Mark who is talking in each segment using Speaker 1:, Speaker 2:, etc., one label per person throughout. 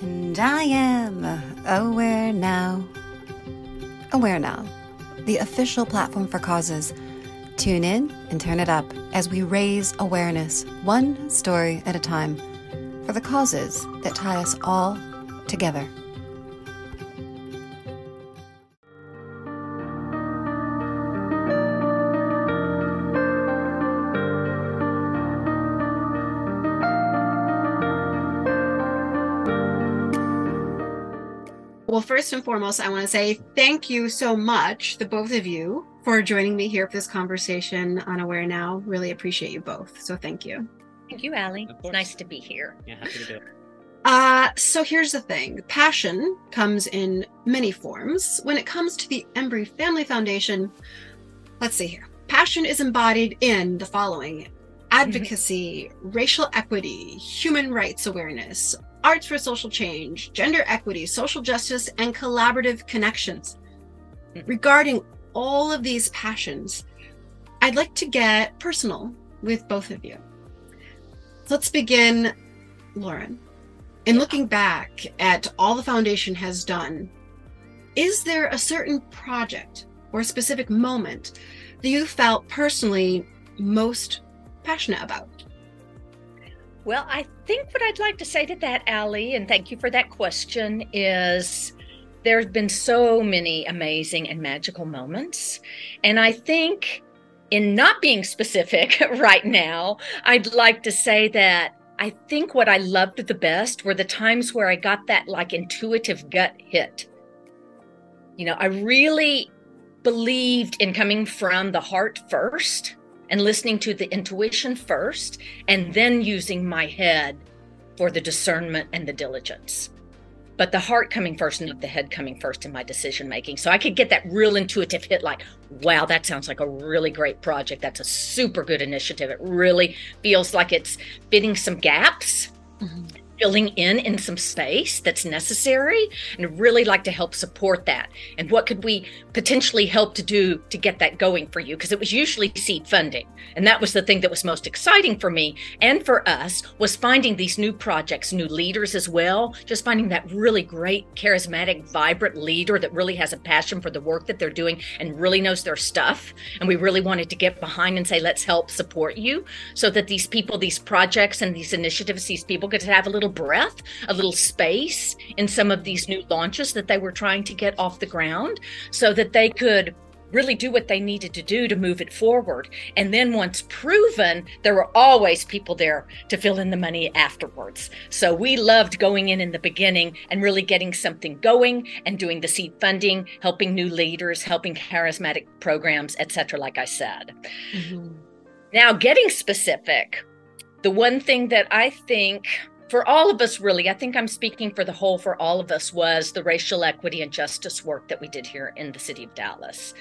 Speaker 1: And I am aware now. Aware Now, the official platform for causes. Tune in and turn it up as we raise awareness, one story at a time, for the causes that tie us all together.
Speaker 2: First and foremost, I want to say thank you so much, the both of you, for joining me here for this conversation on Aware Now. Really appreciate you both. So thank you.
Speaker 3: Thank you, Allie. It's nice to be here.
Speaker 4: Yeah, happy to do it.
Speaker 2: Uh, so here's the thing passion comes in many forms. When it comes to the Embry Family Foundation, let's see here. Passion is embodied in the following advocacy, racial equity, human rights awareness, arts for social change, gender equity, social justice, and collaborative connections. Regarding all of these passions, I'd like to get personal with both of you. Let's begin, Lauren. In looking back at all the foundation has done, is there a certain project or a specific moment that you felt personally most passionate about?
Speaker 3: Well, I think what I'd like to say to that, Allie, and thank you for that question, is there's been so many amazing and magical moments. And I think in not being specific right now, I'd like to say that I think what I loved the best were the times where I got that like intuitive gut hit. You know, I really believed in coming from the heart first and listening to the intuition first, and then using my head for the discernment and the diligence. But the heart coming first, not the head coming first in my decision making. So I could get that real intuitive hit like, wow, that sounds like a really great project. That's a super good initiative. It really feels like it's fitting some gaps. Mm-hmm filling in in some space that's necessary and really like to help support that. And what could we potentially help to do to get that going for you? Because it was usually seed funding and that was the thing that was most exciting for me and for us was finding these new projects new leaders as well just finding that really great charismatic vibrant leader that really has a passion for the work that they're doing and really knows their stuff. And we really wanted to get behind and say let's help support you so that these people these projects and these initiatives these people could have a little little breath, a little space in some of these new launches that they were trying to get off the ground so that they could really do what they needed to do to move it forward. And then once proven, there were always people there to fill in the money afterwards. So we loved going in in the beginning and really getting something going and doing the seed funding, helping new leaders, helping charismatic programs, etc. like I said. Mm-hmm. Now getting specific, the one thing that I think for all of us, really, I think I'm speaking for the whole for all of us, was the racial equity and justice work that we did here in the city of Dallas.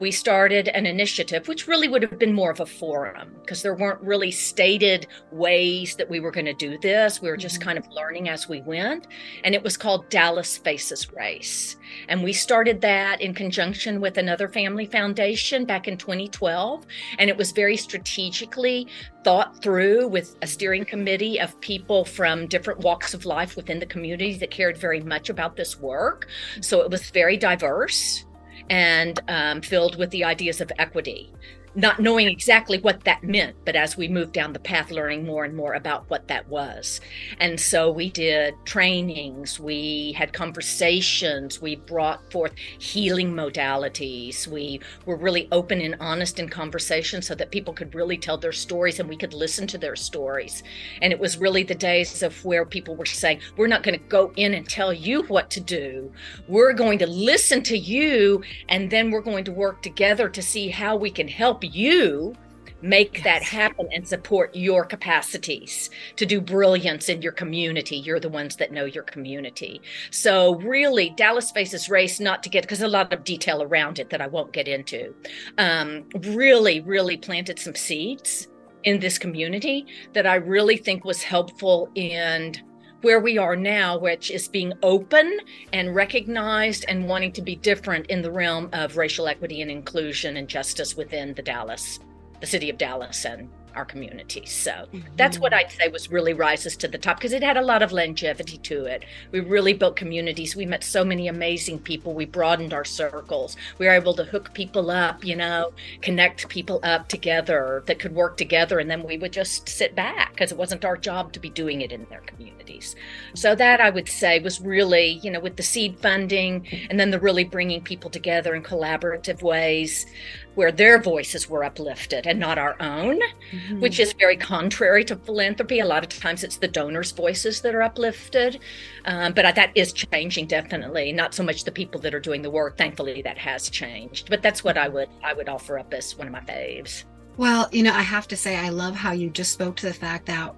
Speaker 3: We started an initiative, which really would have been more of a forum because there weren't really stated ways that we were going to do this. We were just mm-hmm. kind of learning as we went. And it was called Dallas Faces Race. And we started that in conjunction with another family foundation back in 2012. And it was very strategically thought through with a steering committee of people from different walks of life within the community that cared very much about this work. So it was very diverse and um, filled with the ideas of equity not knowing exactly what that meant, but as we moved down the path, learning more and more about what that was. And so we did trainings, we had conversations, we brought forth healing modalities. We were really open and honest in conversation so that people could really tell their stories and we could listen to their stories. And it was really the days of where people were saying, We're not going to go in and tell you what to do. We're going to listen to you, and then we're going to work together to see how we can help you make yes. that happen and support your capacities to do brilliance in your community. You're the ones that know your community. So, really, Dallas Faces Race, not to get because a lot of detail around it that I won't get into, um, really, really planted some seeds in this community that I really think was helpful in where we are now, which is being open and recognized and wanting to be different in the realm of racial equity and inclusion and justice within the Dallas, the city of Dallas and our communities. So mm-hmm. that's what I'd say was really rises to the top because it had a lot of longevity to it. We really built communities. We met so many amazing people. We broadened our circles. We were able to hook people up, you know, connect people up together that could work together. And then we would just sit back because it wasn't our job to be doing it in their communities. So that I would say was really, you know, with the seed funding and then the really bringing people together in collaborative ways where their voices were uplifted and not our own, mm-hmm. Which is very contrary to philanthropy. A lot of times it's the donors' voices that are uplifted. Um, but that is changing definitely. Not so much the people that are doing the work. Thankfully, that has changed. But that's what I would I would offer up as one of my faves.
Speaker 2: Well, you know, I have to say, I love how you just spoke to the fact that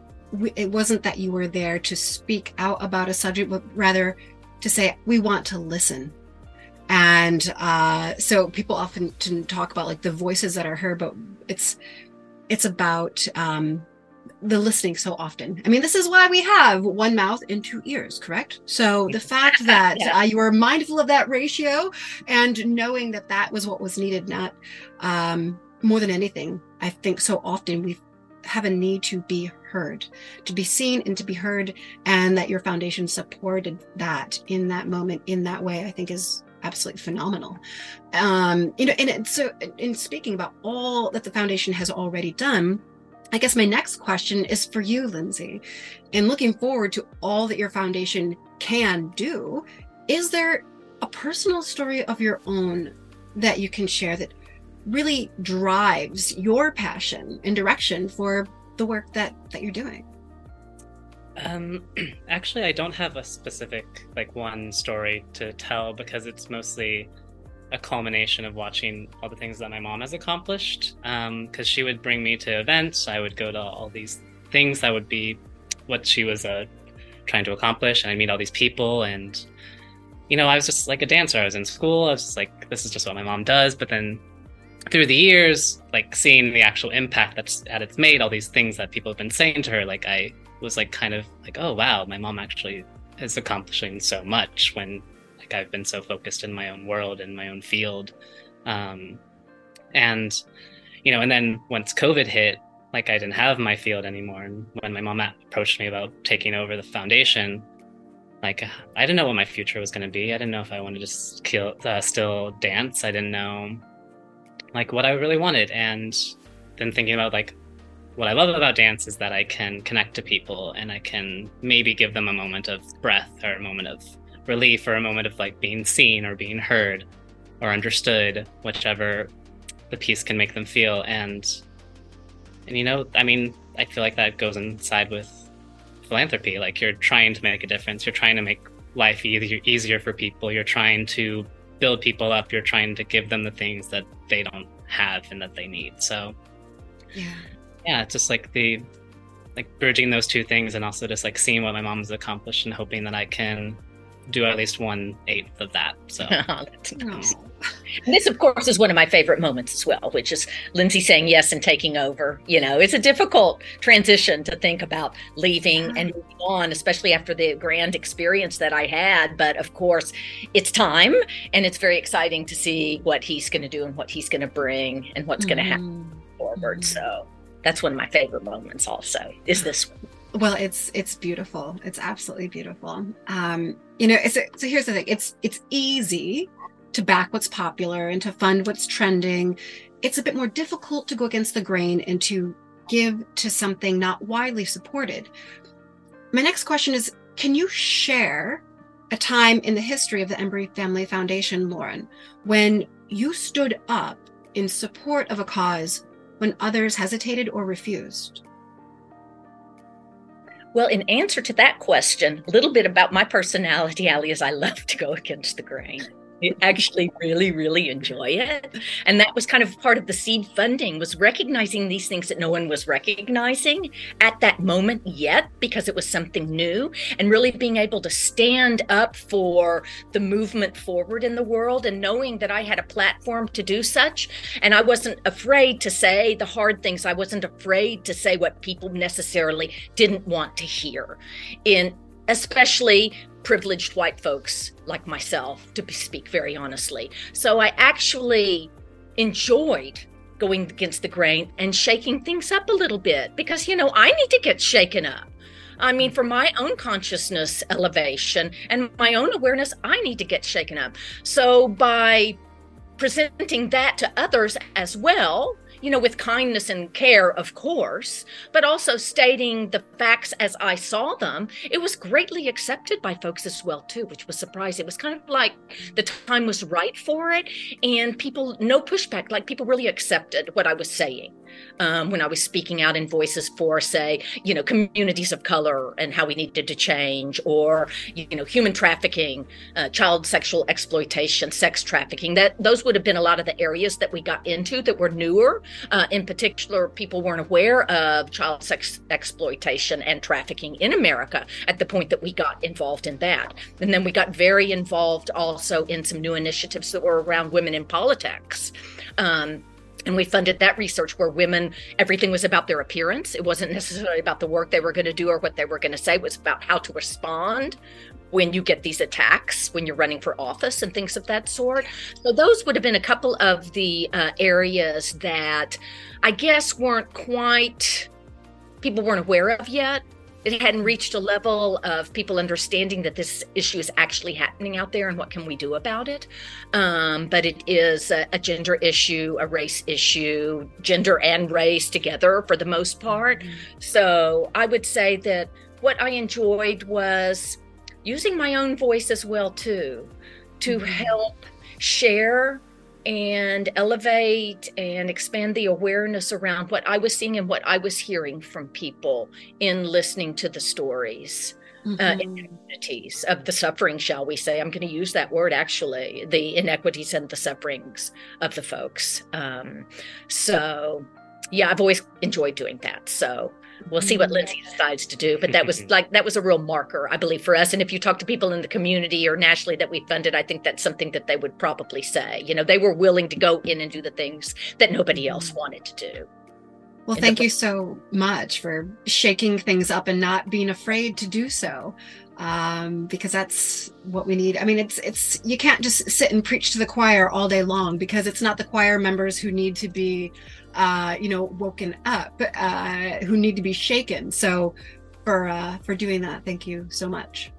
Speaker 2: it wasn't that you were there to speak out about a subject, but rather to say we want to listen and uh, so people often talk about like the voices that are heard but it's it's about um, the listening so often. I mean this is why we have one mouth and two ears correct? So the fact that yeah. uh, you were mindful of that ratio and knowing that that was what was needed not um, more than anything i think so often we have a need to be heard to be seen and to be heard and that your foundation supported that in that moment in that way i think is absolutely phenomenal. Um, you know, and so in speaking about all that the foundation has already done, I guess my next question is for you, Lindsay. In looking forward to all that your foundation can do, is there a personal story of your own that you can share that really drives your passion and direction for the work that that you're doing?
Speaker 4: Um, actually, I don't have a specific like one story to tell because it's mostly a culmination of watching all the things that my mom has accomplished. Because um, she would bring me to events, I would go to all these things that would be what she was uh, trying to accomplish, and I meet all these people. And you know, I was just like a dancer. I was in school. I was just like, this is just what my mom does. But then through the years, like seeing the actual impact that's that it's made, all these things that people have been saying to her, like I was like kind of like, oh wow, my mom actually is accomplishing so much when like I've been so focused in my own world in my own field. Um, and you know, and then once COVID hit, like I didn't have my field anymore. And when my mom approached me about taking over the foundation, like I didn't know what my future was going to be. I didn't know if I wanted to uh, still dance. I didn't know like what I really wanted. And then thinking about like what I love about dance is that I can connect to people and I can maybe give them a moment of breath or a moment of relief or a moment of like being seen or being heard or understood, whichever the piece can make them feel. And and you know, I mean, I feel like that goes inside with philanthropy. Like you're trying to make a difference. You're trying to make life easier easier for people. You're trying to build people up. You're trying to give them the things that they don't have and that they need. So
Speaker 2: yeah
Speaker 4: yeah, it's just like the like bridging those two things and also just like seeing what my mom's accomplished and hoping that I can do at least one eighth of that. So
Speaker 3: nice. this, of course, is one of my favorite moments as well, which is Lindsay saying yes and taking over. You know, it's a difficult transition to think about leaving and moving on, especially after the grand experience that I had. But of course, it's time and it's very exciting to see what he's going to do and what he's going to bring and what's mm-hmm. going to happen forward. Mm-hmm. So that's one of my favorite moments also is this one.
Speaker 2: Well it's it's beautiful. It's absolutely beautiful. Um you know it's so here's the thing. It's it's easy to back what's popular and to fund what's trending. It's a bit more difficult to go against the grain and to give to something not widely supported. My next question is can you share a time in the history of the embry family foundation lauren when you stood up in support of a cause when others hesitated or refused?
Speaker 3: Well, in answer to that question, a little bit about my personality, Ali, is I love to go against the grain actually really really enjoy it. And that was kind of part of the seed funding was recognizing these things that no one was recognizing at that moment yet because it was something new and really being able to stand up for the movement forward in the world and knowing that I had a platform to do such. And I wasn't afraid to say the hard things. I wasn't afraid to say what people necessarily didn't want to hear. In especially privileged white folks like myself, to speak very honestly. So I actually enjoyed going against the grain and shaking things up a little bit because, you know, I need to get shaken up. I mean, for my own consciousness elevation and my own awareness, I need to get shaken up. So by presenting that to others as well, you know, with kindness and care, of course, but also stating the facts as I saw them, it was greatly accepted by folks as well, too, which was surprising. It was kind of like the time was right for it, and people, no pushback, like people really accepted what I was saying um, when I was speaking out in voices for, say, you know, communities of color and how we needed to change, or you know, human trafficking, uh, child sexual exploitation, sex trafficking. That those would have been a lot of the areas that we got into that were newer. Uh, in particular, people weren't aware of child sex exploitation and trafficking in America at the point that we got involved in that, and then we got very involved also in some new initiatives that were around women in politics. Um, and we funded that research where women everything was about their appearance. It wasn't necessarily about the work they were going to do or what they were going to say. It was about how to respond when you get these attacks when you're running for office and things of that sort. So those would have been a couple of the uh, areas that i guess weren't quite people weren't aware of yet it hadn't reached a level of people understanding that this issue is actually happening out there and what can we do about it um, but it is a, a, gender issue a race issue gender and race together for the most part mm-hmm. so i would say that what i enjoyed was using my own voice as well too to mm-hmm. help share and elevate and expand the awareness around what I was seeing and what I was hearing from people in listening to the stories. Mm-hmm. Uh, in mm-hmm. communities of the suffering, shall we say? I'm going to use that word actually, the inequities and the sufferings of the folks. Um, so, yeah, I've always enjoyed doing that. So, We'll see what Lindsay decides to do. But that was like that was a real marker, I believe, for us. And if you talk to people in the community or nationally that we funded, I think that's something that they would probably say. You know, they were willing to go in and do the things that nobody else wanted to do.
Speaker 2: Well, thank you so much for shaking things up and not being afraid to do so. Um, because that's what we need. I mean, it's it's you can't just sit and preach to the choir all day long because it's not the choir members who need to be uh, you know, woken up, uh, who need to be shaken. So for uh, for doing that, thank you so much.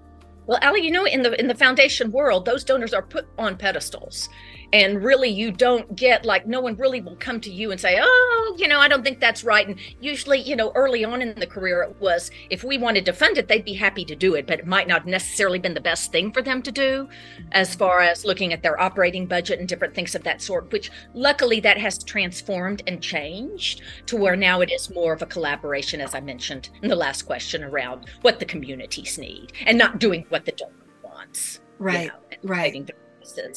Speaker 3: Well, Ali, you know, in the in the foundation world, those donors are put on pedestals and really you don't get like no one really will come to you and say oh you know i don't think that's right. And usually you know early on in the career it was if we wanted to fund it they'd be happy to do it but it might not necessarily been the best thing for them to do as far as looking at their operating budget and different things of that sort which luckily that has transformed and changed to where now it is more of a collaboration as i mentioned in the last question around what the communities need and not doing what the donor wants
Speaker 2: right you know, right.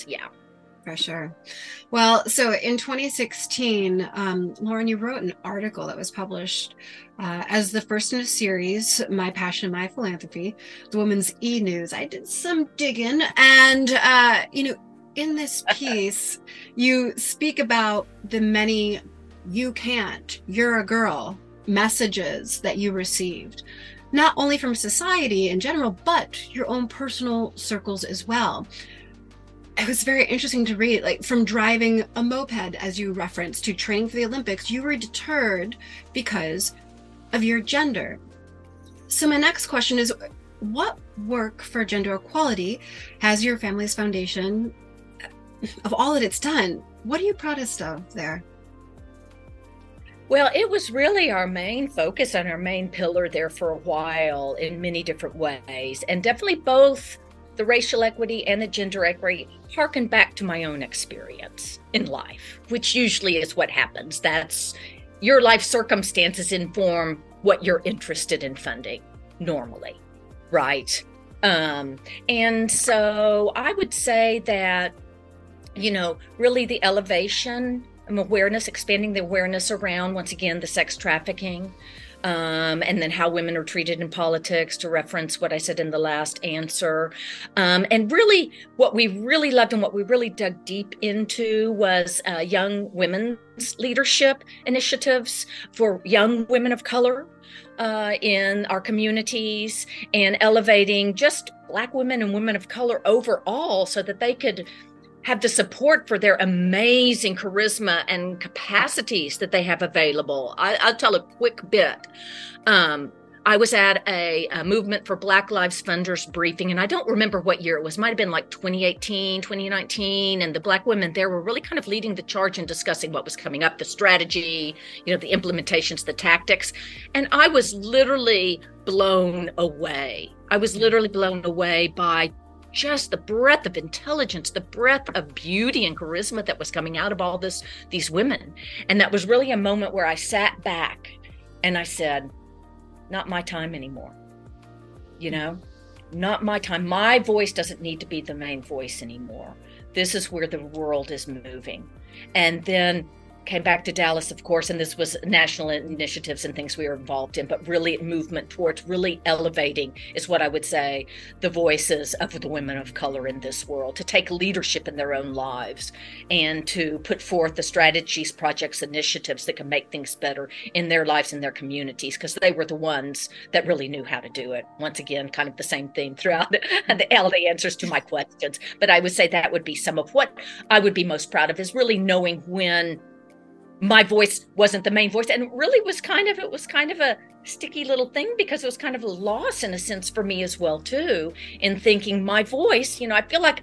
Speaker 3: yeah
Speaker 2: for sure. Well, so in 2016, um, Lauren, you wrote an article that was published uh, as the first in a series, My Passion, My Philanthropy, the Woman's E News. I did some digging, and, uh, you know, in this piece, you speak about the many you can't, you're a girl messages that you received not only from society in general, but your own personal circles as well it was very interesting to read like from driving a moped as you referenced to training for the olympics you were deterred because of your gender so my next question is what work for gender equality has your family's foundation uh, of all that it's done what are you proudest of there
Speaker 3: well, it was really our main focus and our main pillar there for a while in many different ways. And definitely both the racial equity and the gender equity harken back to my own experience in life, which usually is what happens. That's your life circumstances inform what you're interested in funding normally, right? Um, and so I would say that, you know, really the elevation, awareness, expanding the awareness around, once again, the sex trafficking, um, and then how women are treated in politics to reference what I said in the last answer. Um, and really, what we really loved and what we really dug deep into was uh, young women's leadership initiatives for young women of color. Uh, in our communities and elevating just Black women and women of color overall so that they could have the support for their amazing charisma and capacities that they have available. I, will tell a quick bit. Um, I was at a, a, movement for Black Lives Funders briefing, and I don't remember what year it was. Might have been like 2018, 2019. And the Black women there were really kind of leading the charge in discussing what was coming up, the strategy, you know, the implementations, the tactics. And I was literally blown away. I was literally blown away by just the breadth of intelligence, the breadth of beauty and charisma that was coming out of all this these women. And that was really a moment where I sat back and I said, not my time anymore. You know, not my time. My voice doesn't need to be the main voice anymore. This is where the world is moving. And then came back to Dallas, of course, and this was national initiatives and things we were involved in, but really movement towards really elevating is what I would say the voices of the women of color in this world to take leadership in their own lives and to put forth the strategies, projects, initiatives that can make things better in their lives and their communities because they were the ones that really knew how to do it. Once again, kind of the same theme throughout the, all the answers to my questions. But I would say that would be some of what I would be most proud of is really knowing when my voice wasn't the main voice. And really was kind of it was kind of a sticky little thing because it was kind of a loss in a sense for me as well too in thinking my voice you know i feel like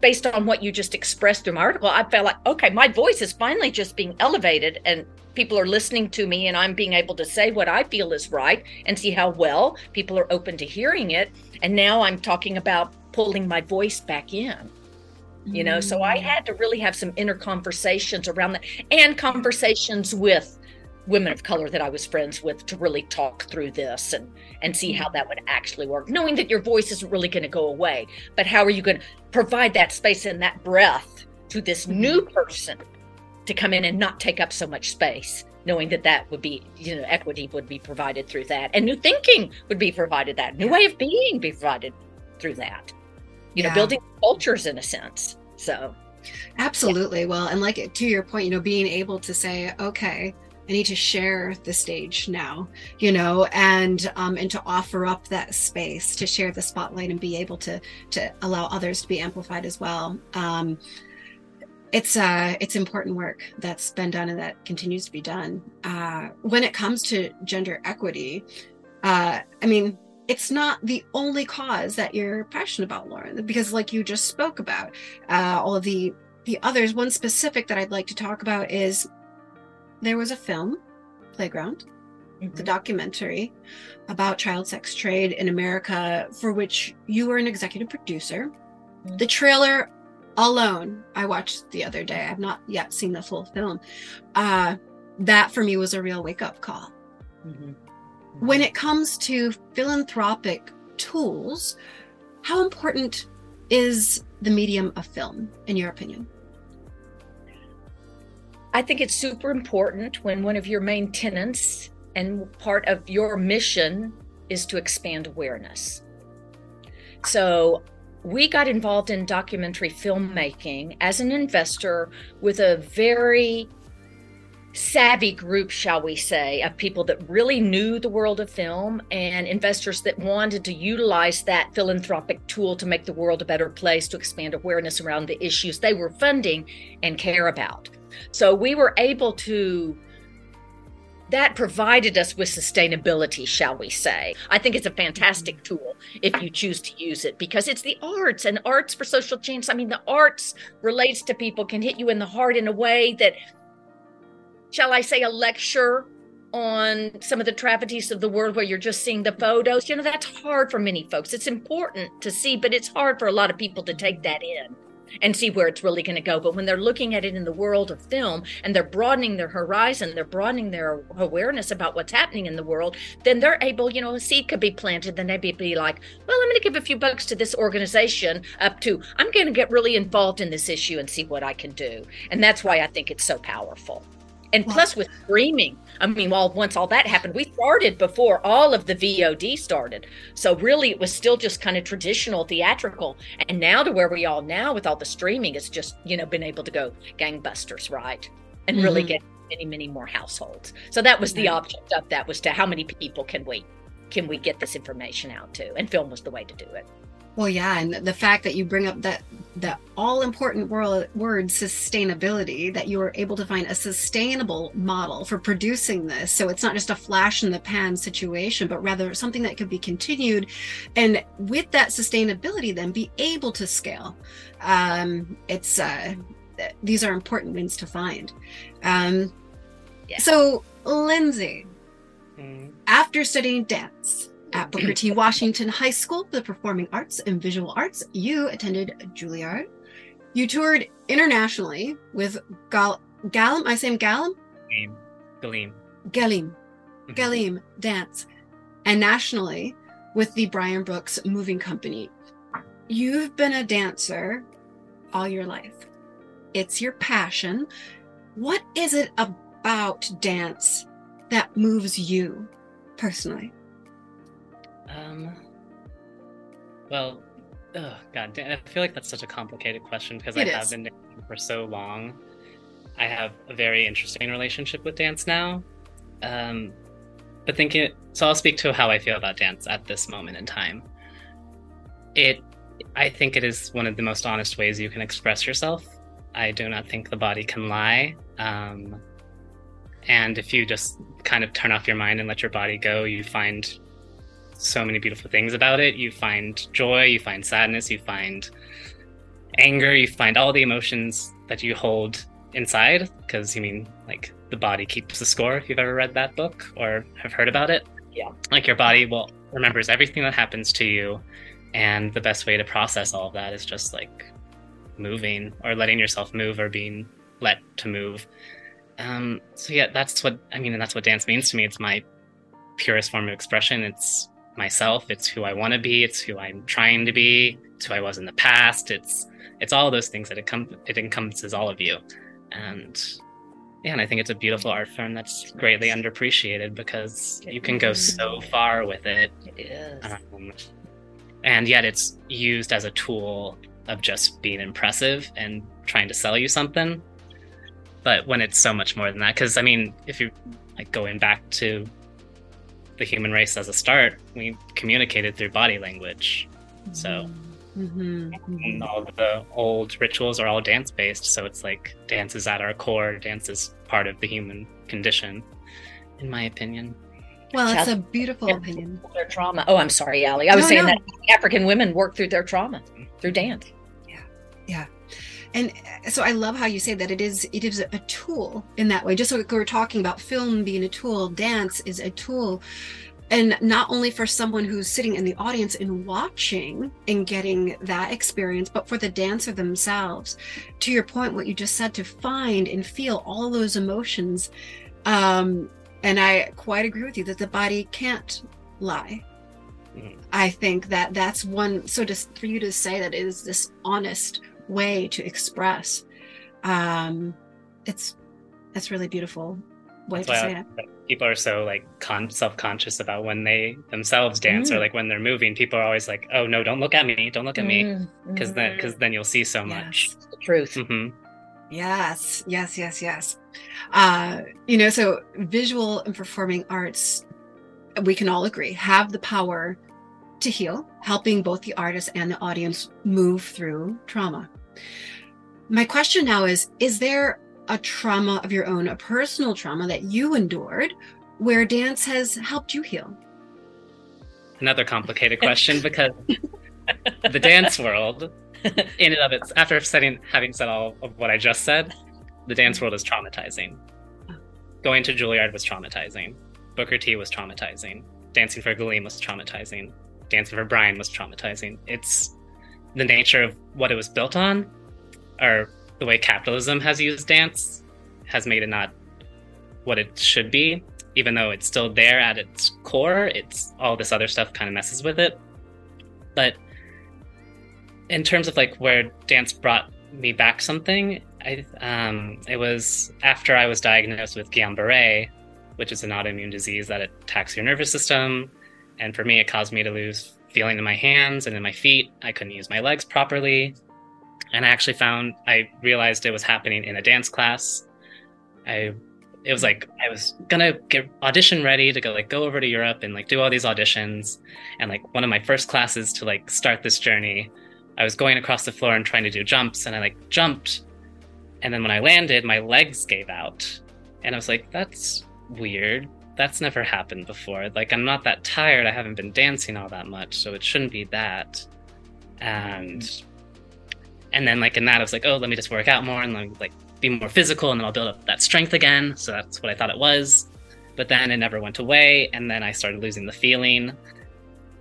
Speaker 3: based on what you just expressed through my article i felt like okay my voice is finally just being elevated and people are listening to me and i'm being able to say what i feel is right and see how well people are open to hearing it. And now i'm talking about pulling my voice back in you know? So i had to really have some inner conversations around that and conversations with women of color that i was friends with to really talk through this and and see how that would actually work knowing that your voice isn't really going to go away. But how are you going to provide that space and that breath to this mm-hmm. new person to come in and not take up so much space knowing that that would be you know equity would be provided through that and new thinking would be provided that new way of being be provided through that you yeah. know, building cultures in a sense. So,
Speaker 2: absolutely. Yeah. Well, and like to your point, you know, being able to say, okay, I need to share the stage now, you know, and um, and to offer up that space to share the spotlight and be able to to allow others to be amplified as well. Um, it's uh it's important work that's been done and that continues to be done. Uh, when it comes to gender equity, uh, I mean, it's not the only cause that you're passionate about, Lauren, because like you just spoke about, uh, all of the the others. One specific that I'd like to talk about is there was a film, Playground, mm-hmm. the documentary about child sex trade in America, for which you were an executive producer. Mm-hmm. The trailer alone, I watched the other day. I've not yet seen the full film. Uh, that for me was a real wake up call. Mm-hmm when it comes to philanthropic tools, how important is the medium of film, in your opinion?
Speaker 3: I think it's super important when one of your main tenants and part of your mission is to expand awareness. So, we got involved in documentary filmmaking as an investor with a very savvy group, shall we say, of people that really knew the world of film and investors that wanted to utilize that philanthropic tool to make the world a better place, to expand awareness around the issues they were funding and care about. So we were able to. That provided us with sustainability, shall we say. I think it's a fantastic tool if you choose to use it because it's the arts and arts for social change. I mean, the arts relates to people, can hit you in the heart in a way that shall I say, a lecture on some of the tragedies of the world where you're just seeing the photos. You know, that's hard for many folks. It's important to see, but it's hard for a lot of people to take that in and see where it's really going to go. But when they're looking at it in the world of film and they're broadening their horizon, they're broadening their awareness about what's happening in the world, then they're able, you know, a seed could be planted. Then they'd be like, well, I'm going to give a few bucks to this organization up to, I'm going to get really involved in this issue and see what I can do. And that's why I think it's so powerful. And plus with streaming, I mean, well, once all that happened, we started before all of the VOD started. So really it was still just kind of traditional theatrical. And now to where we are now with all the streaming, it's just, you know, been able to go gangbusters, right? And mm-hmm. really get many, many more households. So that was the object of that was to how many people can we can we get this information out to? And film was the way to do it.
Speaker 2: Well, yeah, and the fact that you bring up that the all important word, word sustainability that you are able to find a sustainable model for producing this so it's not just a flash in the pan situation but rather something that could be continued and with that sustainability then be able to scale um, it's uh, these are important wins to find um, yeah. so lindsay mm. after studying dance at Booker T. Washington High School for the Performing Arts and Visual Arts, you attended Juilliard. You toured internationally with Gal- Gallim, I say Gallim?
Speaker 4: Gallim.
Speaker 2: Gallim. Mm-hmm. Gallim Dance. And nationally with the Brian Brooks Moving Company. You've been a dancer all your life. It's your passion. What is it about dance that moves you personally?
Speaker 4: Um. Well, oh god, I feel like that's such a complicated question because it I is. have been dancing for so long. I have a very interesting relationship with dance now. Um, but thinking, so I'll speak to how I feel about dance at this moment in time. It, I think it is one of the most honest ways you can express yourself. I do not think the body can lie. Um, and if you just kind of turn off your mind and let your body go, you find so many beautiful things about it. You find joy, you find sadness, you find anger, you find all the emotions that you hold inside. Because you mean, like, the body keeps the score. If you've ever read that book or have heard about it,
Speaker 3: yeah,
Speaker 4: like your body will remembers everything that happens to you, and the best way to process all of that is just like moving or letting yourself move or being let to move. Um, so yeah, that's what I mean, and that's what dance means to me. It's my purest form of expression. It's myself. It's who I want to be. It's who I'm trying to be. It's who I was in the past. It's it's all those things that it, com- it encompasses all of you, and yeah, and I think it's a beautiful art form that's greatly underappreciated because you can go so far with it.
Speaker 3: Um,
Speaker 4: and yet it's used as a tool of just being impressive and trying to sell you something. But when it's so much more than that, because I mean, if you're like going back to the human race as a start, we communicated through body language. So mm-hmm. all the old rituals are all dance based. So it's like dance is at our core. Dance is part of the human condition, in my opinion.
Speaker 2: Well, it's a beautiful opinion.
Speaker 3: Their trauma. Oh, I'm sorry, Ali. I was no, saying no. that African women work through their trauma through dance.
Speaker 2: Yeah, yeah. And uh, so I love how you say that it is it is a tool in that way. Just like we are talking about film being a tool, dance is a tool. And not only for someone who's sitting in the audience and watching and getting that experience, but for the dancer themselves. To your point, what you just said, to find and feel all those emotions. Um, and I quite agree with you that the body can't lie. Mm-hmm. I think that that's one. So just for you to say that it is this honest way to express. Um, it's it's really beautiful way That's to say it.
Speaker 4: People are so like con- self-conscious about when they themselves dance mm. or like when they're moving. People are always like, "Oh no, don't look at me! Don't look at me," because mm. then because then you'll see so yes. much.
Speaker 3: Truth.
Speaker 4: Mm-hmm.
Speaker 2: Yes, yes, yes, yes. Uh, you know, so visual and performing arts, we can all agree, have the power to heal, helping both the artist and the audience move through trauma. My question now is Is there a trauma of your own, a personal trauma that you endured where dance has helped you heal?
Speaker 4: Another complicated question because the dance world, in and of its, after setting, having said all of what I just said, the dance world is traumatizing. Oh. Going to Juilliard was traumatizing. Booker T was traumatizing. Dancing for Gallim was traumatizing. Dancing for Brian was traumatizing. It's the nature of what it was built on, or the way capitalism has used dance, has made it not what it should be. Even though it's still there at its core, it's all this other stuff kind of messes with it. But in terms of like where dance brought me back something, I um, it was after I was diagnosed with Guillain-Barré, which is an autoimmune disease that attacks your nervous system, and for me, it caused me to lose feeling in my hands and in my feet. I couldn't use my legs properly. And I actually found I realized it was happening in a dance class. I it was like I was gonna get audition ready to go like go over to Europe and like do all these auditions. And like one of my first classes to like start this journey I was going across the floor and trying to do jumps, and I like jumped, and then when I landed, my legs gave out, and I was like, "That's weird. That's never happened before. Like I'm not that tired. I haven't been dancing all that much, so it shouldn't be that." And and then like in that, I was like, "Oh, let me just work out more and like be more physical, and then I'll build up that strength again." So that's what I thought it was. But then it never went away, and then I started losing the feeling.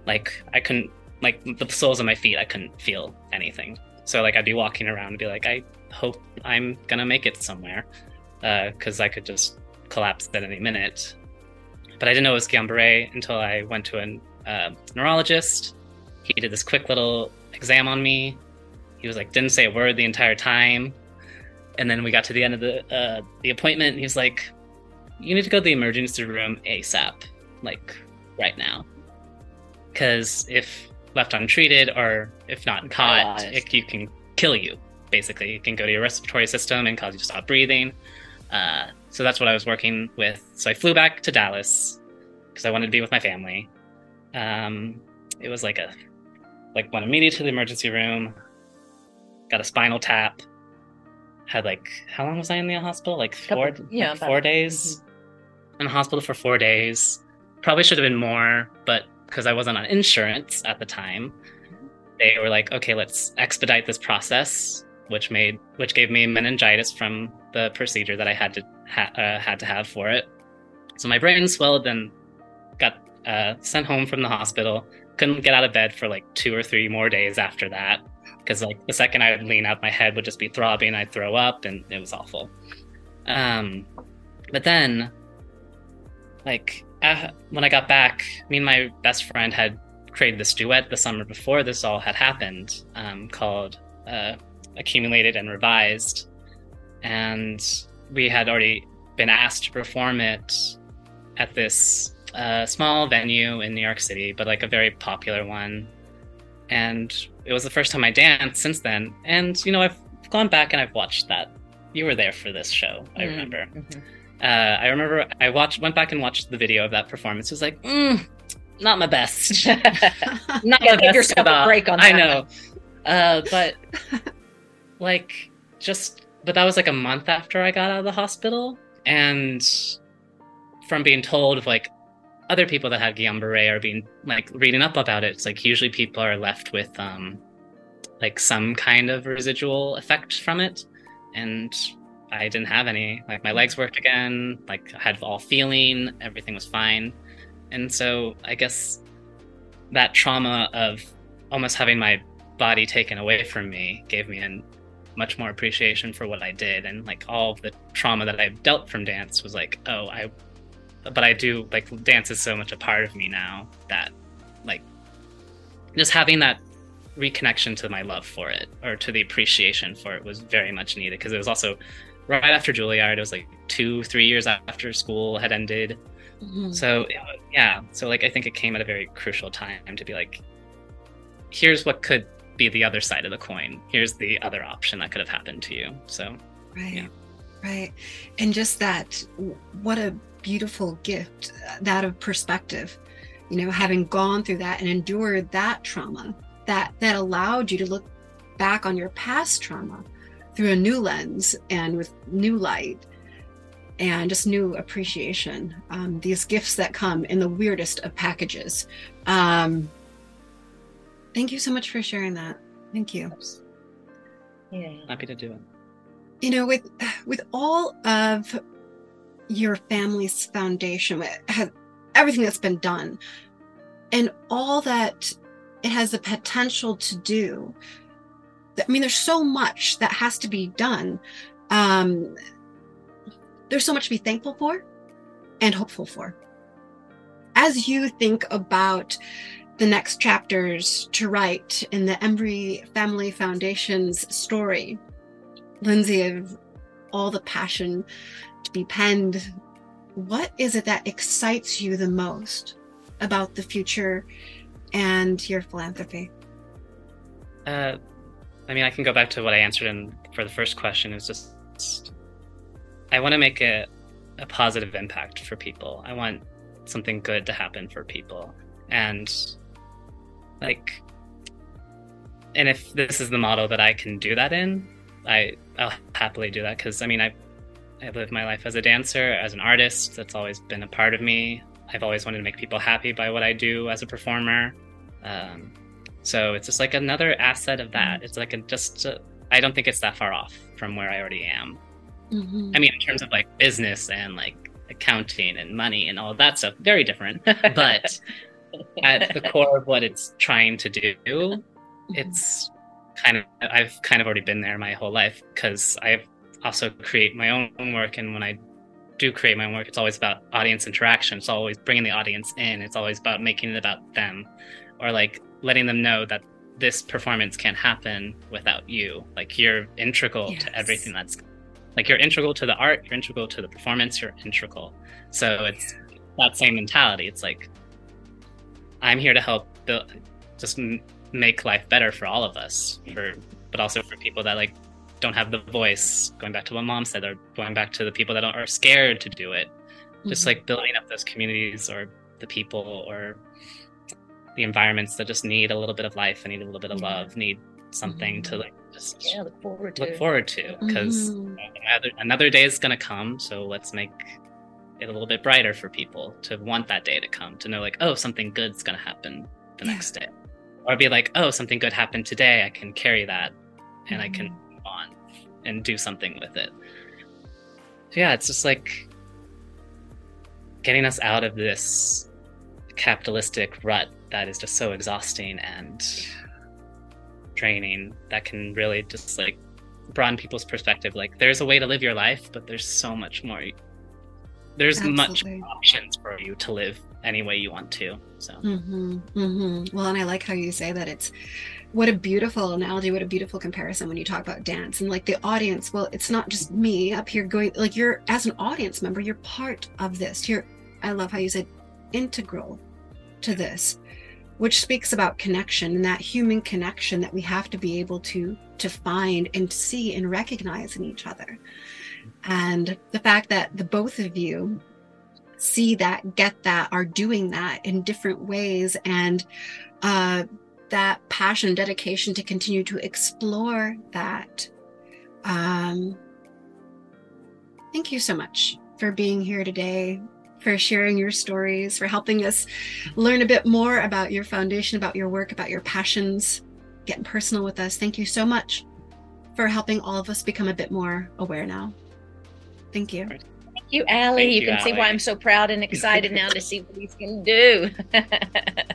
Speaker 4: Like I couldn't like the soles of my feet, I couldn't feel anything. So like I'd be walking around and be like, I hope I'm gonna make it somewhere, because uh, I could just collapse at any minute. But I didn't know it was Guillain-Barré until I went to a uh, neurologist. He did this quick little exam on me. He was like, didn't say a word the entire time. And then we got to the end of the uh, the appointment. And he was like, "You need to go to the emergency room ASAP, like right now, because if left untreated or if not caught, it, it can kill you. Basically, it can go to your respiratory system and cause you to stop breathing. Uh, so that's what I was working with. So I flew back to Dallas because I wanted to be with my family. Um, it was like a like went immediately to the emergency room, got a spinal tap, had like how long was I in the hospital? Like four Couple, yeah, like four days mm-hmm. in the hospital for four days. Probably should have been more, but because I wasn't on insurance at the time, they were like, okay, let's expedite this process, which made which gave me meningitis from the procedure that I had to ha- uh, had to have for it. So my brain swelled and got uh, sent home from the hospital. Couldn't get out of bed for like two or three more days after that because like the second I would lean up, my head would just be throbbing. I'd throw up, and it was awful. Um, but then, like uh, when I got back, me and my best friend had created this duet the summer before this all had happened, um, called uh, "Accumulated and Revised," and we had already been asked to perform it at this uh, small venue in New York City, but like a very popular one. And it was the first time I danced since then. And you know, I've gone back and I've watched that. You were there for this show, I mm-hmm. remember. Mm-hmm. Uh, I remember I watched, went back and watched the video of that performance. It was like, mm, not my best. not
Speaker 3: my best. yourself a break on that.
Speaker 4: I know, uh, but like, just, but that was like a month after I got out of the hospital, and from being told of like other people that had Guillain-Barré are being like reading up about it. It's like usually people are left with um, like some kind of residual effect from it, and I didn't have any. Like my legs worked again. Like I had all feeling. Everything was fine. And so I guess that trauma of almost having my body taken away from me gave me a much more appreciation for what I did. And like all of the trauma that I've dealt from dance was like, oh, I, but I do like dance is so much a part of me now that like just having that reconnection to my love for it or to the appreciation for it was very much needed because it was also right after Juilliard. It was like two, three years after school had ended. Mm-hmm. So yeah, so like I think it came at a very crucial time to be like, here's what could be the other side of the coin. Here's the other option that could have happened to you. So
Speaker 2: right, yeah. right, and just that, what a beautiful gift that of perspective. You know, having gone through that and endured that trauma, that that allowed you to look back on your past trauma through a new lens and with new light and just new appreciation. Um, these gifts that come in the weirdest of packages. Um, thank you so much for sharing that. Thank you.
Speaker 4: Yeah. Happy to do it.
Speaker 2: You know, with with all of your family's foundation, everything that's been done, and all that it has the potential to do I mean, there's so much that has to be done. Um, there's so much to be thankful for and hopeful for. As you think about the next chapters to write in the Embry Family Foundation's story, Lindsay, of all the passion to be penned, what is it that excites you the most about the future and your philanthropy?
Speaker 4: Uh, I mean, I can go back to what I answered in for the first question. Is just I want to make a a positive impact for people. I want something good to happen for people, and like and if this is the model that I can do that in, I I'll happily do that because I mean I I live my life as a dancer, as an artist. That's always been a part of me. I've always wanted to make people happy by what I do as a performer. Um, so it's just like another asset of that. It's like a, just I I don't think it's that far off from where I already am.
Speaker 2: Mhm.
Speaker 4: I mean, in terms of like business and like accounting and money and all that stuff, very different. But at the core of what it's trying to do,
Speaker 2: Mhm.
Speaker 4: it's kind of I've kind of already been there my whole life because I also create my own work, and when I do create my own work, it's always about audience interaction. It's always bringing the audience in. It's always about making it about them, or like letting them know that this performance can't happen without you. Like you're integral
Speaker 2: Yes.
Speaker 4: to everything that's like you're integral to the art, you're integral to the performance, you're integral. So it's that same mentality. It's like I'm here to help build, just make life better for all of us, for but also for people that like don't have the voice. Going back to what mom said, or going back to the people that don't, are scared to do it. Just
Speaker 2: Mhm.
Speaker 4: like building up those communities, or the people, or the environments that just need a little bit of life and need a little bit of
Speaker 2: Yeah.
Speaker 4: love, need something to like just
Speaker 3: yeah, look forward to.
Speaker 4: look forward to because
Speaker 2: Mhm.
Speaker 4: another, another day is going to come so let's make it a little bit brighter for people to want that day to come to know like oh something good's going to happen the
Speaker 2: Yeah.
Speaker 4: next day or be like oh something good happened today i can carry that and i can
Speaker 2: Mhm.
Speaker 4: move on and do something with it so yeah it's just like getting us out of this capitalistic rut that is just so exhausting and draining that can really just like broaden people's perspective like there's a way to live your life but there's so much more there's much options for you to live any way you want to so
Speaker 2: hmm hmm Well, and I like how you say that it's what a beautiful analogy, what a beautiful comparison when you talk about dance and like the audience. Well, it's not just me up here going, like you're as an audience member, you're part of this. You're, I love how you said integral to this, which speaks about connection and that human connection that we have to be able to to find and see and recognize in each other. And the fact that the both of you see that, get that, are doing that in different ways, and uh, that passion, dedication to continue to explore that. Um, thank you so much for being here today, for sharing your stories, for helping us learn a bit more about your foundation, about your work, about your passions, getting personal with us. Thank you so much for helping all of us become a bit more aware now. Thank you.
Speaker 3: Thank you, Allie.
Speaker 4: Thank
Speaker 3: you,
Speaker 4: you,
Speaker 3: can see why I'm so proud and excited now to see what he's going to do.